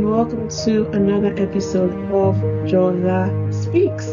and welcome to another episode of Jola Speaks.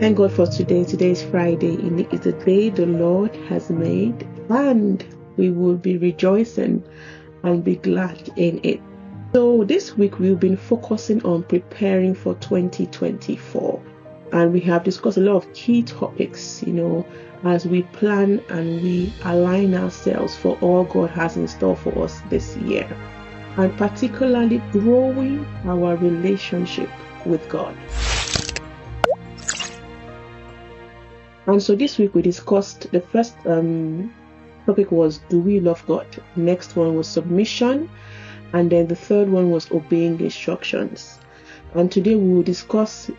Thank God for today. Today is Friday. It is the day the Lord has made, and we will be rejoicing and be glad in it. So, this week we've been focusing on preparing for 2024, and we have discussed a lot of key topics, you know, as we plan and we align ourselves for all God has in store for us this year, and particularly growing our relationship with God. And so this week we discussed the first um, topic was Do we love God? Next one was submission. And then the third one was obeying instructions. And today we will discuss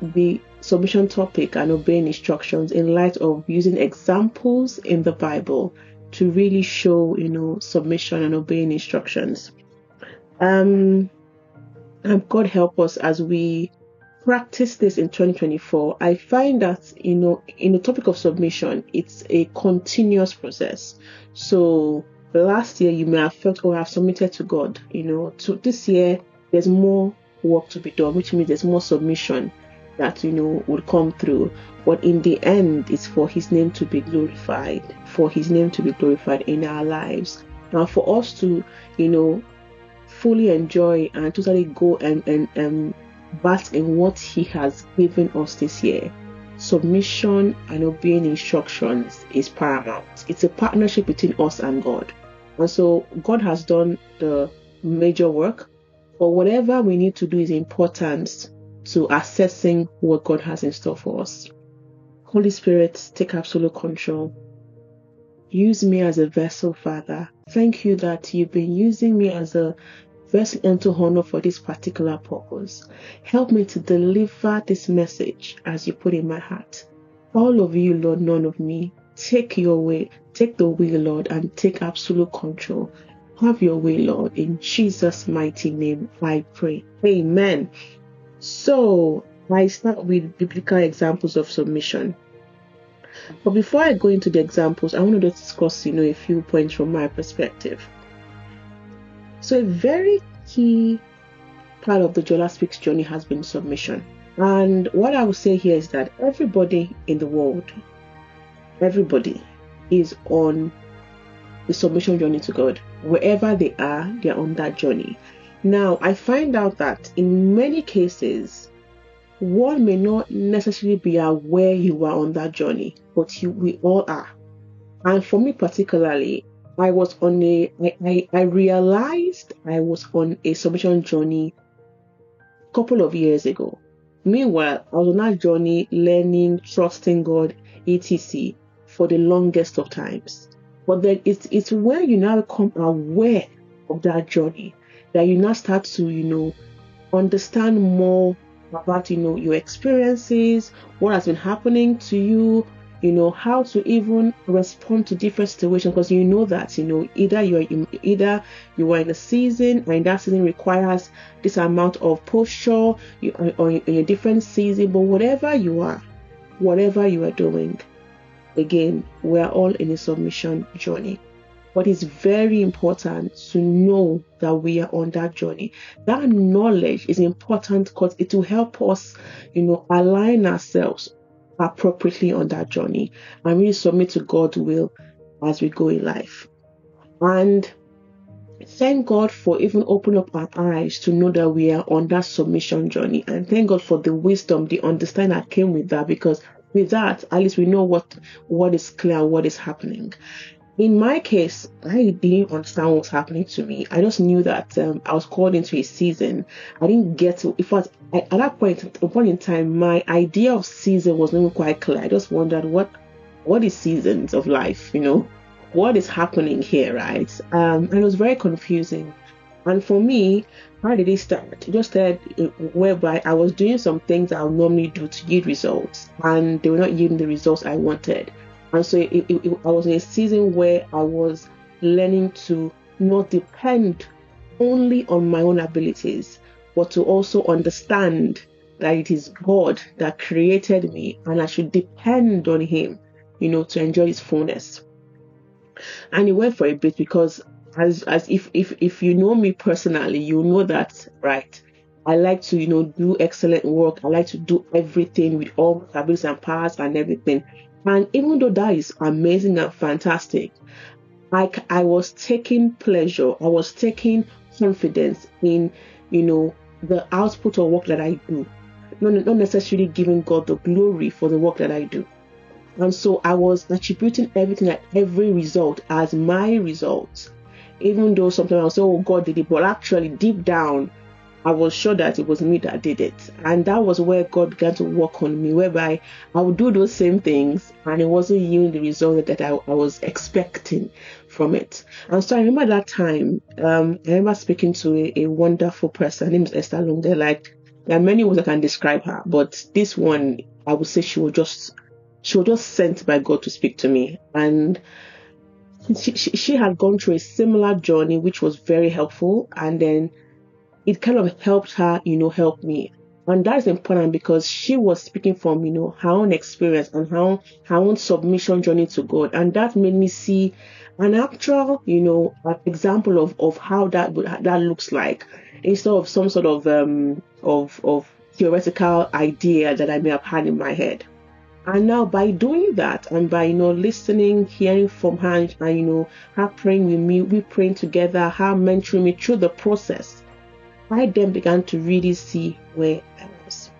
the submission topic and obeying instructions in light of using examples in the Bible to really show, you know, submission and obeying instructions. Um, and God help us as we practice this in 2024. I find that, you know, in the topic of submission, it's a continuous process. So last year you may have felt, oh, I've submitted to God. You know, to this year there's more work to be done, which means there's more submission that you know would come through but in the end it's for his name to be glorified for his name to be glorified in our lives Now, for us to you know fully enjoy and totally go and and um, bask in what he has given us this year submission and obeying instructions is paramount it's a partnership between us and god and so god has done the major work but whatever we need to do is important to assessing what God has in store for us. Holy Spirit, take absolute control. Use me as a vessel, Father. Thank you that you've been using me as a vessel unto honor for this particular purpose. Help me to deliver this message as you put in my heart. All of you, Lord, none of me. Take your way, take the wheel, Lord, and take absolute control. Have your way, Lord. In Jesus' mighty name, I pray. Amen. So, I start with biblical examples of submission. But before I go into the examples, I want to discuss, you know, a few points from my perspective. So, a very key part of the Jola Speaks journey has been submission. And what I would say here is that everybody in the world, everybody is on the submission journey to God. Wherever they are, they're on that journey. Now, I find out that in many cases, one may not necessarily be aware you are on that journey, but you, we all are. And for me particularly, I was on a, I, I, realized I was on a submission journey a couple of years ago. Meanwhile, I was on that journey learning, trusting God, etc. for the longest of times. But then it's, it's where you now become aware of that journey that you now start to, you know, understand more about, you know, your experiences, what has been happening to you, you know, how to even respond to different situations because you know that, you know, either you're in, either you are in a season and that season requires this amount of posture, you or in a different season, but whatever you are, whatever you are doing, again, we're all in a submission journey. But it's very important to know that we are on that journey. That knowledge is important because it will help us, you know, align ourselves appropriately on that journey and really submit to God's will as we go in life. And thank God for even opening up our eyes to know that we are on that submission journey. And thank God for the wisdom, the understanding that came with that because with that, at least we know what what is clear, what is happening in my case, I didn't understand what was happening to me. I just knew that um, I was called into a season. I didn't get to. In fact, at that point, at a point in time, my idea of season was not even quite clear. I just wondered what, what is seasons of life? You know, what is happening here, right? Um, and it was very confusing. And for me, how did it start? It just started uh, whereby I was doing some things I would normally do to yield results, and they were not yielding the results I wanted. And so it, it, it, I was in a season where I was learning to not depend only on my own abilities, but to also understand that it is God that created me and I should depend on Him, you know, to enjoy His fullness. And it went for a bit because as as if if if you know me personally, you know that right. I like to, you know, do excellent work. I like to do everything with all abilities and powers and everything. And even though that is amazing and fantastic, like I was taking pleasure, I was taking confidence in, you know, the output of work that I do. Not, not necessarily giving God the glory for the work that I do. And so I was attributing everything at every result as my result. Even though sometimes I was say, oh God did it, but actually deep down I was sure that it was me that did it. And that was where God began to work on me, whereby I would do those same things and it wasn't yielding the result that I, I, was expecting from it. And so I remember that time, um, I remember speaking to a, a wonderful person. Her name is Esther Lunde. Like, there are many ways I can describe her, but this one, I would say she was just, she was just sent by God to speak to me. And she, she, she had gone through a similar journey, which was very helpful. And then it kind of helped her, you know, help me. And that's important because she was speaking from, you know, her own experience and her, her own submission journey to God. And that made me see an actual, you know, example of, of how that that looks like instead of some sort of um of of theoretical idea that I may have had in my head. And now by doing that and by you know listening, hearing from her and you know her praying with me, we praying together, her mentoring me through the process, I then began to really see where I was.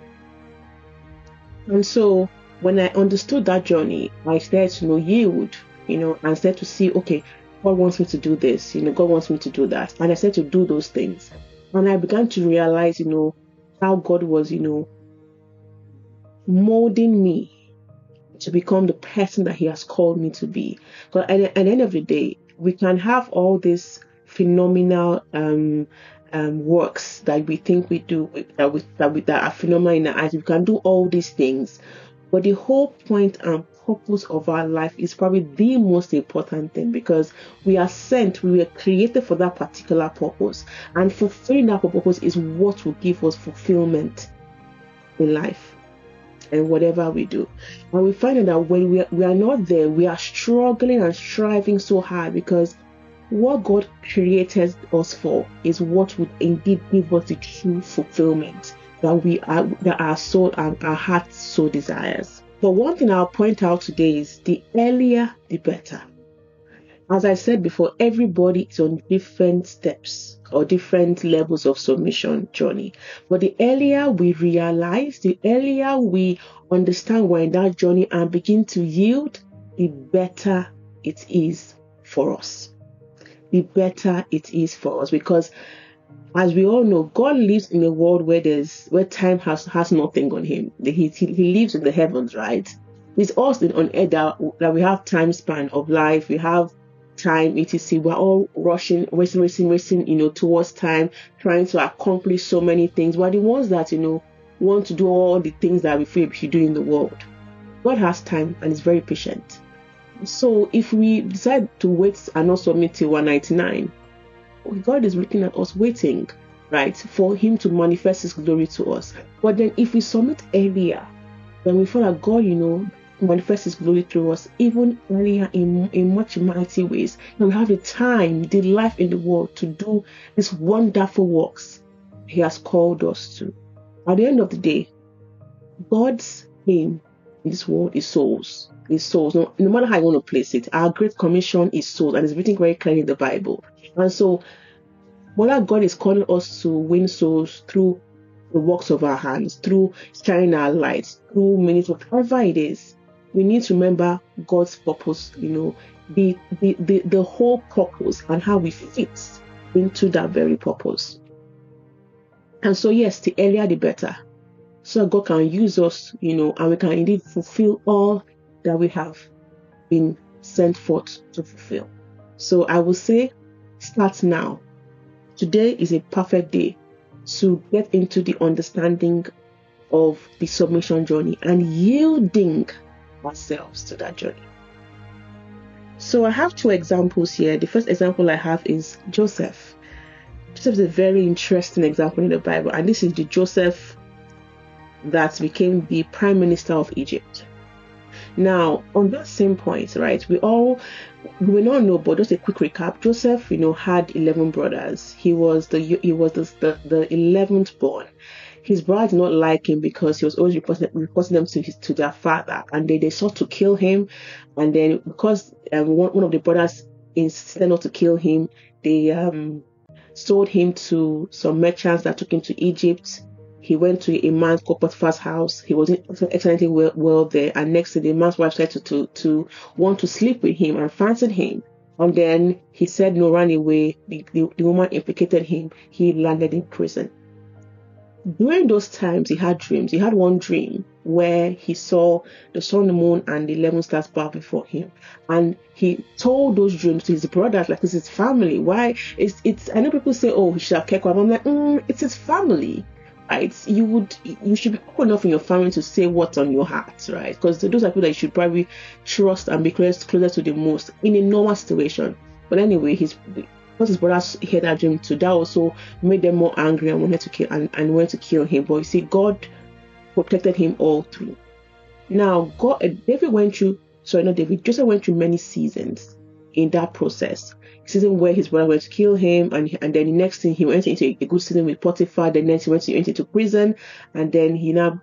And so when I understood that journey, I started to know yield, you know, and started to see, okay, God wants me to do this, you know, God wants me to do that. And I started to do those things. And I began to realize, you know, how God was, you know, molding me to become the person that He has called me to be. But at, at the end of the day, we can have all this phenomenal um, um, works that we think we do that we, that, we, that are phenomenal in our eyes. We can do all these things, but the whole point and purpose of our life is probably the most important thing because we are sent, we were created for that particular purpose, and fulfilling that purpose is what will give us fulfillment in life and whatever we do. And we find that when we are, we are not there, we are struggling and striving so hard because what God created us for is what would indeed give us the true fulfillment that we are that our soul and our heart so desires. But one thing I'll point out today is the earlier the better. As I said before, everybody is on different steps or different levels of submission journey. But the earlier we realize, the earlier we understand we're in that journey and begin to yield, the better it is for us the better it is for us because as we all know, God lives in a world where there's where time has has nothing on him. He, he, he lives in the heavens, right? It's us on earth that, that we have time span of life, we have time, etc. We're all rushing, racing, racing, racing, you know, towards time, trying to accomplish so many things. We're the ones that, you know, want to do all the things that we feel we should do in the world. God has time and is very patient. So if we decide to wait and not submit till 199, God is looking at us waiting, right, for Him to manifest His glory to us. But then if we submit earlier, then we find that God, you know, manifest His glory through us even earlier in, in much mighty ways. And we have the time, the life in the world to do these wonderful works He has called us to. At the end of the day, God's aim in this world is souls is souls. No, no matter how you want to place it, our Great Commission is souls, and it's written very clearly in the Bible. And so, whether God is calling us to win souls through the works of our hands, through shining our lights, through minutes, whatever it is, we need to remember God's purpose, you know, the, the, the, the whole purpose and how we fit into that very purpose. And so, yes, the earlier the better. So God can use us, you know, and we can indeed fulfill all that we have been sent forth to fulfill. So I will say, start now. Today is a perfect day to get into the understanding of the submission journey and yielding ourselves to that journey. So I have two examples here. The first example I have is Joseph. Joseph is a very interesting example in the Bible, and this is the Joseph that became the prime minister of Egypt. Now, on that same point, right, we all we will not know, but just a quick recap. Joseph, you know, had eleven brothers. He was the he was the the eleventh born. His brother did not like him because he was always reporting, reporting them to his to their father, and they, they sought to kill him. And then because um, one, one of the brothers insisted not to kill him, they um, sold him to some merchants that took him to Egypt he went to a man called Potiphar's house. He was excellently well, well there. And next to the man's wife started to, to, to want to sleep with him and fancied him. And then he said no, ran away. The, the, the woman implicated him. He landed in prison. During those times, he had dreams. He had one dream where he saw the sun, the moon, and the 11 stars bow before him. And he told those dreams to his brothers, like, it's his family. Why? It's, it's, I know people say, oh, he should have kept quiet. I'm like, mm, it's his family right you would you should be open enough in your family to say what's on your heart right? Because those are people that you should probably trust and be close, closer to the most in a normal situation. But anyway his because his brothers heard that dream too that also made them more angry and wanted to kill and, and wanted to kill him. But you see god protected him all through. Now god david went through sorry not david joseph went through many seasons in that process season where his brother went to kill him, and and then the next thing he went into a good season with Potiphar. Then next he went, to, went into prison, and then he now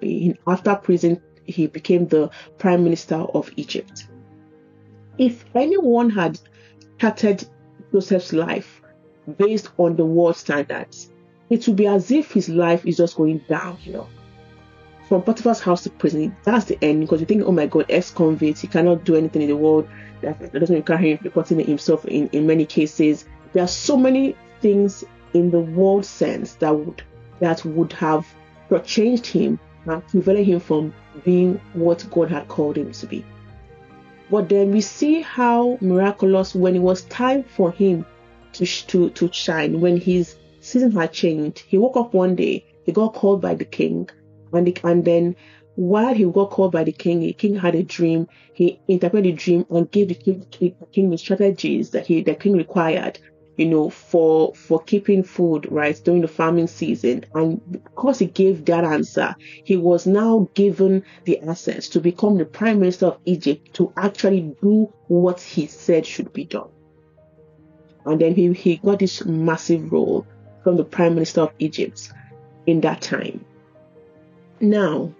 after prison he became the prime minister of Egypt. If anyone had started Joseph's life based on the world standards, it would be as if his life is just going downhill. From Potiphar's house to prison, that's the end because you think, oh my god, ex convict, he cannot do anything in the world that doesn't require him reporting himself in, in many cases. There are so many things in the world sense that would that would have changed him and prevented him from being what God had called him to be. But then we see how miraculous when it was time for him to to to shine, when his season had changed. He woke up one day, he got called by the king, and, the, and then while he got called by the king, the king had a dream. He interpreted the dream and gave the king, the king the strategies that he the king required, you know, for for keeping food right during the farming season. And because he gave that answer, he was now given the assets to become the prime minister of Egypt to actually do what he said should be done. And then he, he got this massive role from the prime minister of Egypt in that time. Now,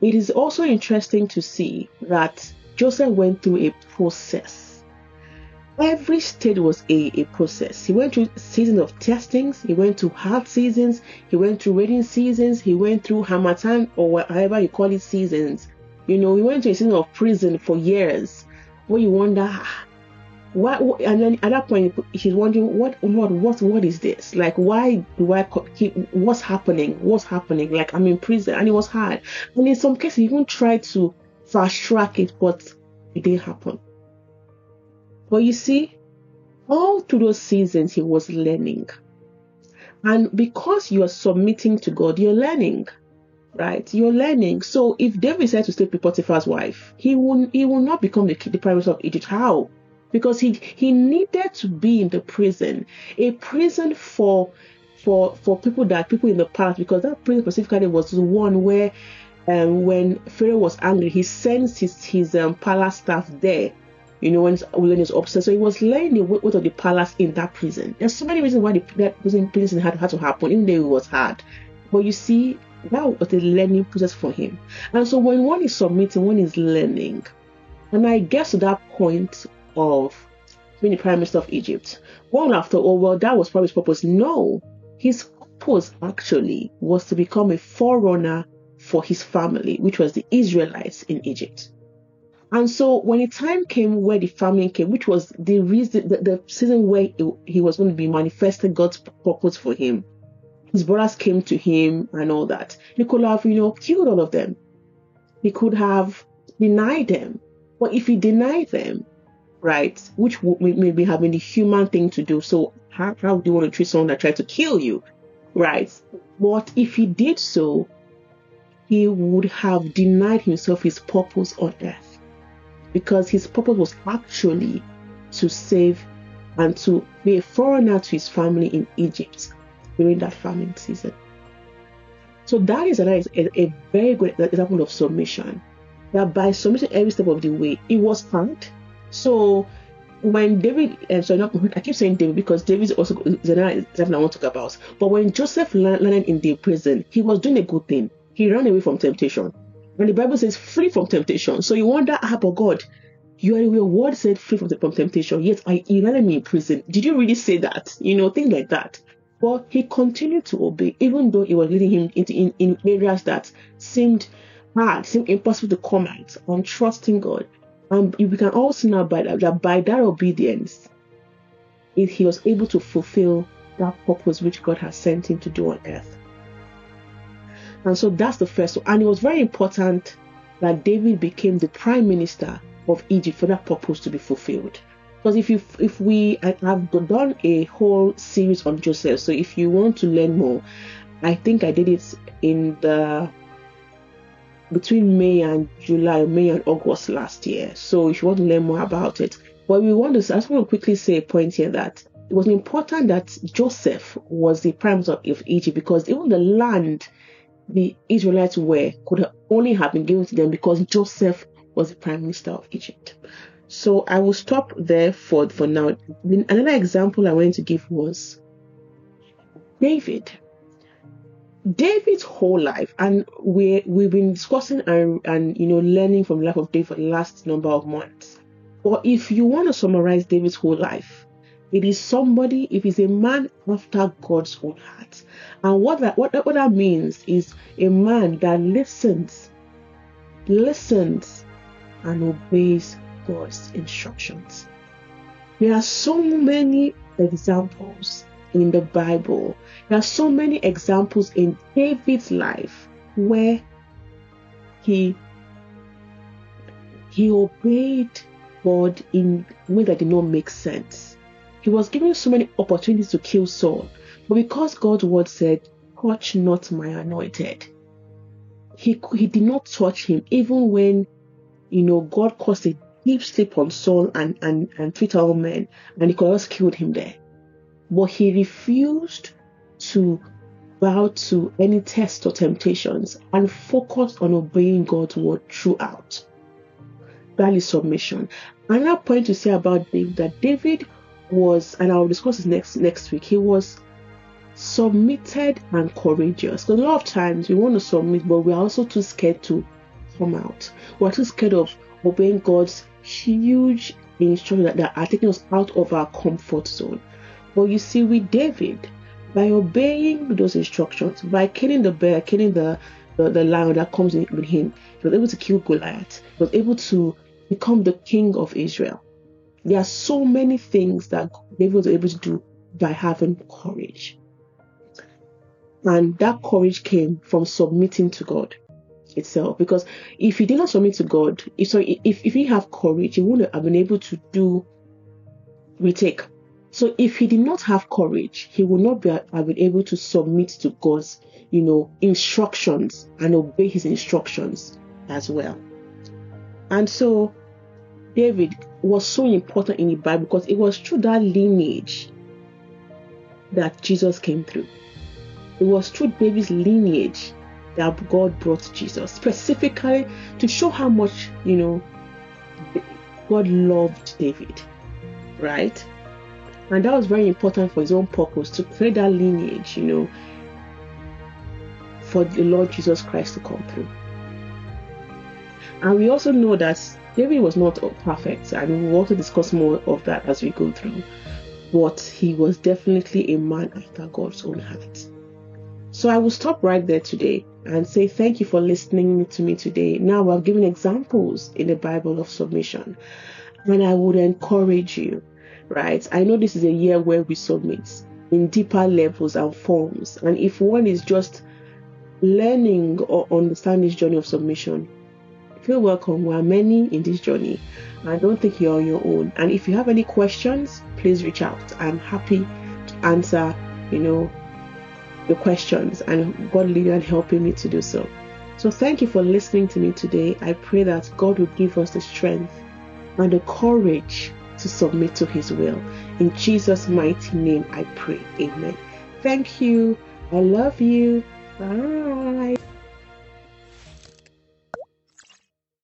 it is also interesting to see that Joseph went through a process. Every stage was a, a process. He went through seasons of testings, he went through hard seasons, he went through rainy seasons, he went through Harmattan or whatever you call it seasons. You know, he went to a season of prison for years where you wonder ah, why and then at that point he's wondering what what what what is this like why do i keep what's happening what's happening like i'm in prison and it was hard and in some cases even tried to fast track it but it didn't happen but you see all through those seasons he was learning and because you are submitting to god you're learning right? You're learning. So if David said to sleep with Potiphar's wife, he will he will not become the, the minister of Egypt. How? Because he he needed to be in the prison, a prison for for for people that people in the past because that prison specifically was the one where um, when Pharaoh was angry, he sends his his um, palace staff there. You know, when, when he's upset, so he was laying the weight of the palace in that prison. There's so many reasons why the, that prison, prison had, had to happen, even though it was hard. But you see, that was a learning process for him. And so when one is submitting, one is learning. And I guess to that point, of being the prime minister of Egypt. One after all, well, that was probably his purpose. No, his purpose actually was to become a forerunner for his family, which was the Israelites in Egypt. And so when the time came where the famine came, which was the reason, the, the season where he was going to be manifesting God's purpose for him, his brothers came to him and all that. He could have, you know, killed all of them. He could have denied them. But if he denied them, right? Which may be having the human thing to do. So how, how do you want to treat someone that tried to kill you, right? But if he did so, he would have denied himself his purpose on earth because his purpose was actually to save and to be a foreigner to his family in Egypt during that famine season. So that is a, a, a very good example of submission that by submitting every step of the way, it was hard. So when David, and so not, I keep saying David because David is also another I want to talk about. But when Joseph landed in the prison, he was doing a good thing. He ran away from temptation. And the Bible says free from temptation. So you wonder, ah, but God, your word said free from, from temptation. Yet I you landed me in prison. Did you really say that? You know, things like that. But he continued to obey, even though it was leading him into in, in areas that seemed hard, seemed impossible to come out, and trusting God. And we can also know by that, that by that obedience, it, he was able to fulfill that purpose which God has sent him to do on earth. And so that's the first one. And it was very important that David became the prime minister of Egypt for that purpose to be fulfilled. Because if you if we have done a whole series on Joseph, so if you want to learn more, I think I did it in the between May and July, May and August last year. So if you want to learn more about it, but we want to I just want to quickly say a point here that it was important that Joseph was the prime minister of Egypt because even the land the Israelites were could only have been given to them because Joseph was the prime minister of Egypt. So I will stop there for, for now. Another example I wanted to give was David. David's whole life, and we we've been discussing and, and you know learning from the life of David for the last number of months. But if you want to summarize David's whole life, it is somebody, if he's a man after God's own heart. And what that what, what that means is a man that listens, listens and obeys God's instructions. There are so many examples in the Bible. There are so many examples in David's life where he he obeyed God in ways that did not make sense. He was given so many opportunities to kill Saul, but because God's word said, Touch not my anointed, he, he did not touch him, even when you know God caused a deep sleep on Saul and, and, and three thousand men, and he could have killed him there. But he refused to bow to any test or temptations and focused on obeying God's word throughout. That is submission. Another point to say about David that David was, and I'll discuss this next next week. He was submitted and courageous. Because a lot of times we want to submit, but we're also too scared to come out. We're too scared of obeying God's huge instructions that, that are taking us out of our comfort zone. But you see, with David, by obeying those instructions, by killing the bear, killing the, the, the lion that comes in with him, he was able to kill Goliath. He was able to become the king of Israel. There are so many things that David was able to do by having courage. And that courage came from submitting to God itself. Because if he did not submit to God, if so if, if he have courage, he wouldn't have been able to do retake. So if he did not have courage, he would not be, have been able to submit to God's, you know, instructions and obey his instructions as well. And so David was so important in the Bible because it was through that lineage that Jesus came through. It was through David's lineage that God brought Jesus, specifically to show how much, you know, God loved David, right? And that was very important for his own purpose to create that lineage, you know, for the Lord Jesus Christ to come through. And we also know that David was not perfect, and we'll also discuss more of that as we go through. But he was definitely a man after God's own heart. So I will stop right there today and say thank you for listening to me today. Now I've given examples in the Bible of submission, and I would encourage you, right? I know this is a year where we submit in deeper levels and forms, and if one is just learning or understanding this journey of submission, feel welcome. We are many in this journey. I don't think you're on your own. And if you have any questions, please reach out. I'm happy to answer, you know, the questions and God leading and helping me to do so. So thank you for listening to me today. I pray that God will give us the strength and the courage to submit to his will. In Jesus' mighty name I pray. Amen. Thank you. I love you. Bye.